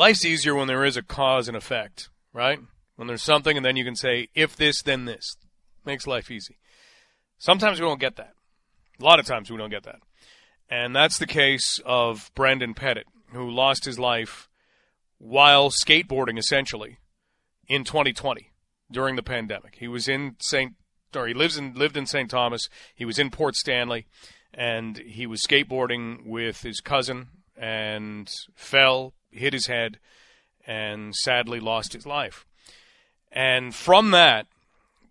life's easier when there is a cause and effect, right? When there's something and then you can say, if this, then this. Makes life easy. Sometimes we don't get that. A lot of times we don't get that. And that's the case of Branden Pettit, who lost his life while skateboarding essentially in 2020 during the pandemic. He was in St. or he lives in lived in St. Thomas. He was in Port Stanley and he was skateboarding with his cousin and fell, hit his head and sadly lost his life. And from that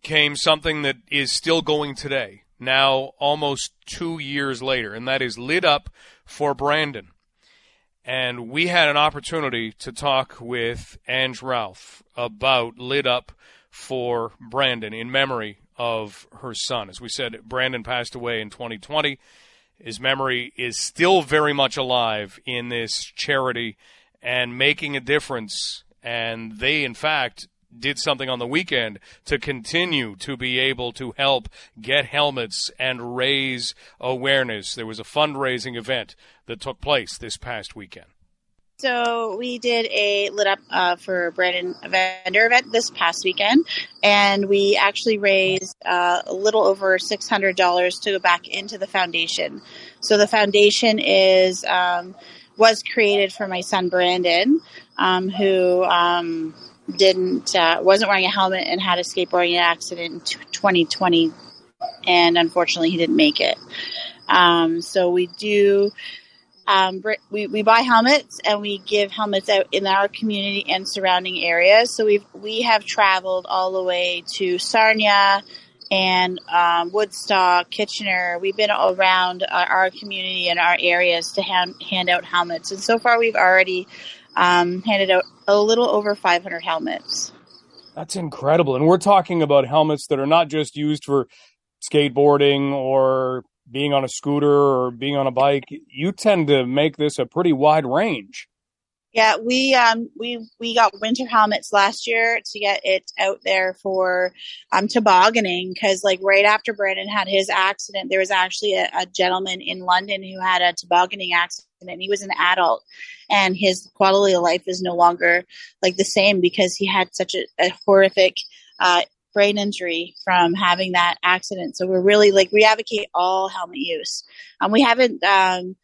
came something that is still going today now almost two years later, and that is lid up for Branden. And we had an opportunity to talk with Ange Ralph about lid up for Branden in memory of her son. As we said, Branden passed away in 2020. His memory is still very much alive in this charity and making a difference. And they, in fact, did something on the weekend to continue to be able to help get helmets and raise awareness. There was a fundraising event that took place this past weekend. So we did a lid up uh, for Branden vendor event this past weekend, and we actually raised uh, a little over six hundred dollars to go back into the foundation. So the foundation is um, was created for my son Branden, um, who um, didn't uh, wasn't wearing a helmet and had a skateboarding accident in 2020, and unfortunately he didn't make it. Um, so we do. Um, we, we buy helmets and we give helmets out in our community and surrounding areas. So we've we have traveled all the way to Sarnia and um, Woodstock, Kitchener. We've been around our, our community and our areas to hand, hand out helmets, and so far we've already um, handed out a little over 500 helmets. That's incredible. And we're talking about helmets that are not just used for skateboarding or being on a scooter or being on a bike. You tend to make this a pretty wide range. Yeah, we um we we got winter helmets last year to get it out there for um tobogganing because like right after Branden had his accident, there was actually a, a gentleman in London who had a tobogganing accident. and He was an adult, and his quality of life is no longer like the same because he had such a, a horrific uh, brain injury from having that accident. So we're really like we advocate all helmet use. Um, we haven't um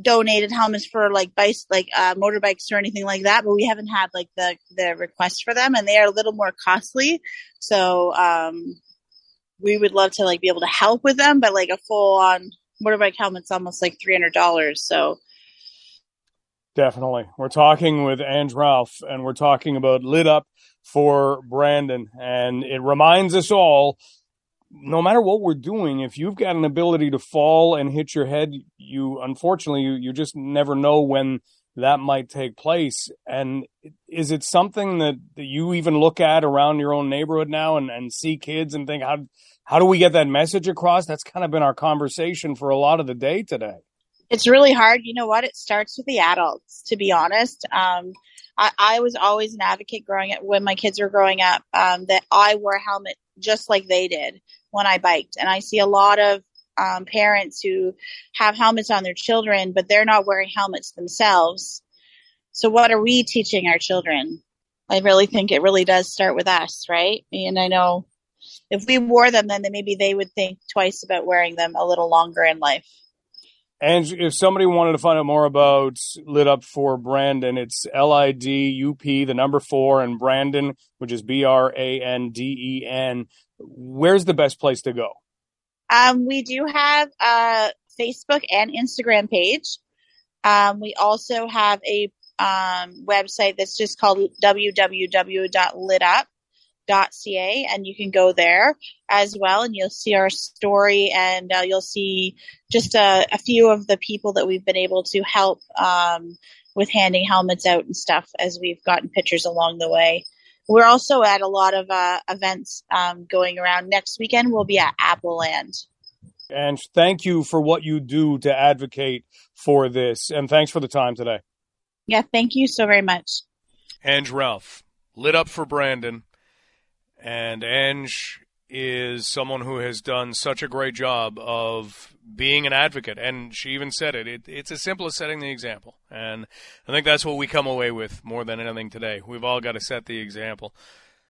donated helmets for like bikes, like uh, motorbikes or anything like that, but we haven't had like the the request for them, and they are a little more costly. So um, we would love to like be able to help with them, but like a full on motorbike helmet's almost like three hundred dollars. So definitely, we're talking with Ange Ralph, and we're talking about lid up for Branden, and it reminds us all no matter what we're doing, if you've got an ability to fall and hit your head, you unfortunately you, you just never know when that might take place. And is it something that, that you even look at around your own neighborhood now and, and see kids and think how how do we get that message across? That's kind of been our conversation for a lot of the day today. It's really hard. You know what? It starts with the adults, to be honest. Um, I, I, was always an advocate growing up when my kids were growing up um, that I wore a helmet just like they did when I biked. And I see a lot of um, parents who have helmets on their children, but they're not wearing helmets themselves. So what are we teaching our children? I really think it really does start with us, right? And I know if we wore them, then maybe they would think twice about wearing them a little longer in life. And if somebody wanted to find out more about Lid Up for Branden, it's L I D U P, the number four, and Branden, which is B R A N D E N. Where's the best place to go? Um, we do have a Facebook and Instagram page. Um, we also have a um, website that's just called www.lidup ca and you can go there as well and you'll see our story and uh, you'll see just a, a, few of the people that we've been able to help um, with handing helmets out and stuff as we've gotten pictures along the way. We're also at a lot of uh, events um, going around. Next weekend we'll be at apple land and thank you for what you do to advocate for this and thanks for the time today. Yeah thank you so very much. Ange Ralph lid up for branden and Ange is someone who has done such a great job of being an advocate. And she even said it. it. It's as simple as setting the example. And I think that's what we come away with more than anything today. We've all got to set the example.